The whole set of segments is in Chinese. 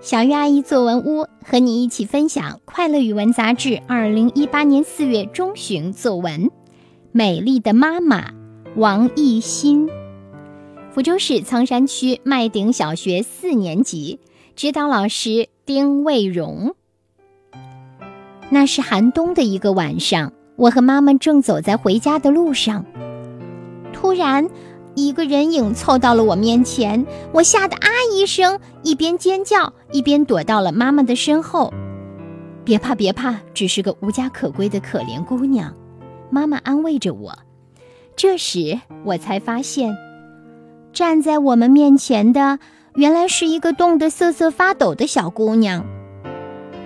小鱼阿姨作文屋和你一起分享《快乐语文》杂志二零一八年四月中旬作文《美丽的妈妈》，王艺新。福州市仓山区麦顶小学四年级，指导老师丁卫荣。那是寒冬的一个晚上，我和妈妈正走在回家的路上，突然。一个人影凑到了我面前，我吓得啊一声，一边尖叫一边躲到了妈妈的身后。别怕，别怕，只是个无家可归的可怜姑娘。妈妈安慰着我。这时我才发现，站在我们面前的原来是一个冻得瑟瑟发抖的小姑娘。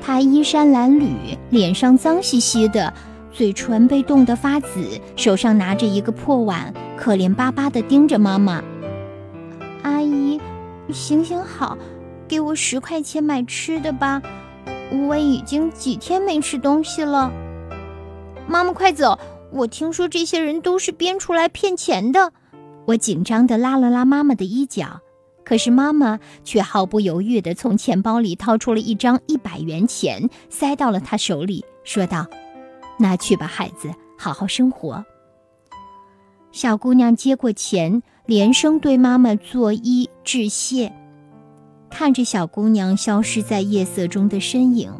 她衣衫褴褛，脸上脏兮兮的。嘴唇被冻得发紫，手上拿着一个破碗，可怜巴巴地盯着妈妈。阿姨，行行好，给我十块钱买吃的吧，我已经几天没吃东西了。妈妈，快走！我听说这些人都是编出来骗钱的。我紧张地拉了拉妈妈的衣角，可是妈妈却毫不犹豫地从钱包里掏出了一张一百元钱，塞到了她手里，说道。拿去吧，孩子，好好生活。小姑娘接过钱，连声对妈妈作揖致谢。看着小姑娘消失在夜色中的身影，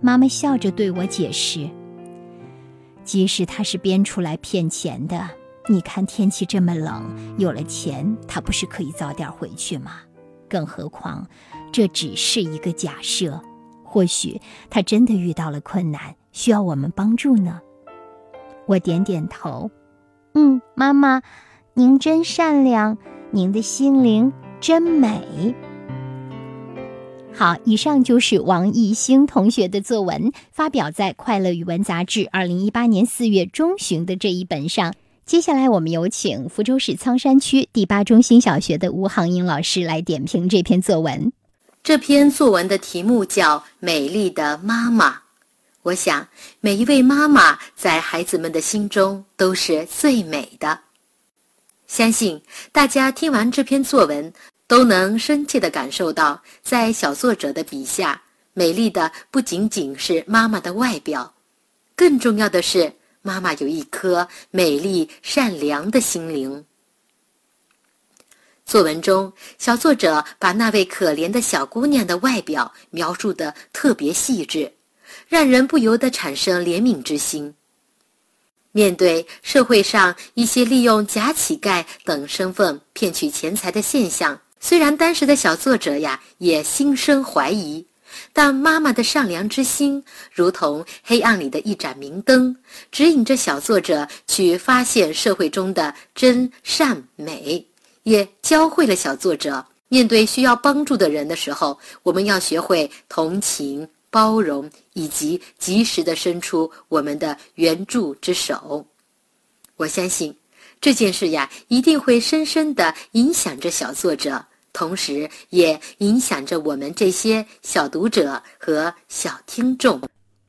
妈妈笑着对我解释：“即使她是编出来骗钱的，你看天气这么冷，有了钱，她不是可以早点回去吗？更何况，这只是一个假设，或许她真的遇到了困难。”需要我们帮助呢？我点点头，嗯，妈妈，您真善良，您的心灵真美。好，以上就是王艺兴同学的作文，发表在《快乐语文》杂志二零一八年四月中旬的这一本上。接下来，我们有请福州市仓山区第八中心小学的吴航英老师来点评这篇作文。这篇作文的题目叫《美丽的妈妈》。我想，每一位妈妈在孩子们的心中都是最美的。相信大家听完这篇作文，都能深切地感受到，在小作者的笔下，美丽的不仅仅是妈妈的外表，更重要的是，妈妈有一颗美丽善良的心灵。作文中，小作者把那位可怜的小姑娘的外表描述得特别细致。让人不由得产生怜悯之心。面对社会上一些利用假乞丐等身份骗取钱财的现象，虽然当时的小作者呀也心生怀疑，但妈妈的善良之心如同黑暗里的一盏明灯，指引着小作者去发现社会中的真善美，也教会了小作者面对需要帮助的人的时候，我们要学会同情。包容以及及时的伸出我们的援助之手，我相信这件事呀，一定会深深的影响着小作者，同时也影响着我们这些小读者和小听众。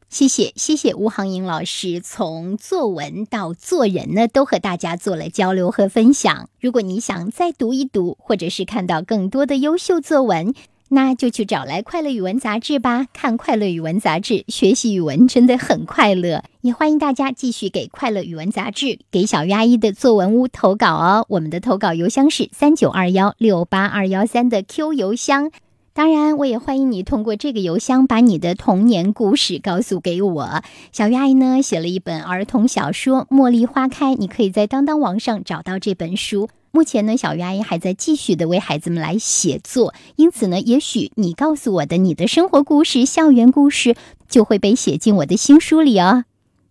谢谢，谢谢吴航英老师，从作文到做人呢，都和大家做了交流和分享。如果你想再读一读，或者是看到更多的优秀作文。那就去找来《快乐语文》杂志吧，看《快乐语文》杂志，学习语文真的很快乐。也欢迎大家继续给《快乐语文》杂志、给小鱼阿姨的作文屋投稿哦。我们的投稿邮箱是三九二幺六八二幺三的 Q 邮箱。当然，我也欢迎你通过这个邮箱把你的童年故事告诉给我。小鱼阿姨呢，写了一本儿童小说《茉莉花开》，你可以在当当网上找到这本书。目前呢，小鱼阿姨还在继续的为孩子们来写作，因此呢，也许你告诉我的你的生活故事、校园故事就会被写进我的新书里哦。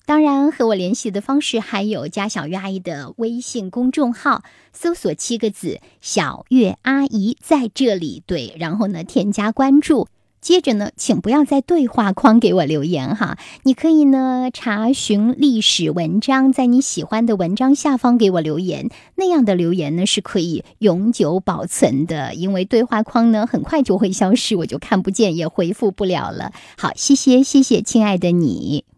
当然，和我联系的方式还有加小月阿姨的微信公众号，搜索七个字“小月阿姨在这里”，对，然后呢，添加关注。接着呢，请不要在对话框给我留言哈，你可以呢查询历史文章，在你喜欢的文章下方给我留言，那样的留言呢是可以永久保存的，因为对话框呢很快就会消失，我就看不见也回复不了了。好，谢谢谢谢，亲爱的你。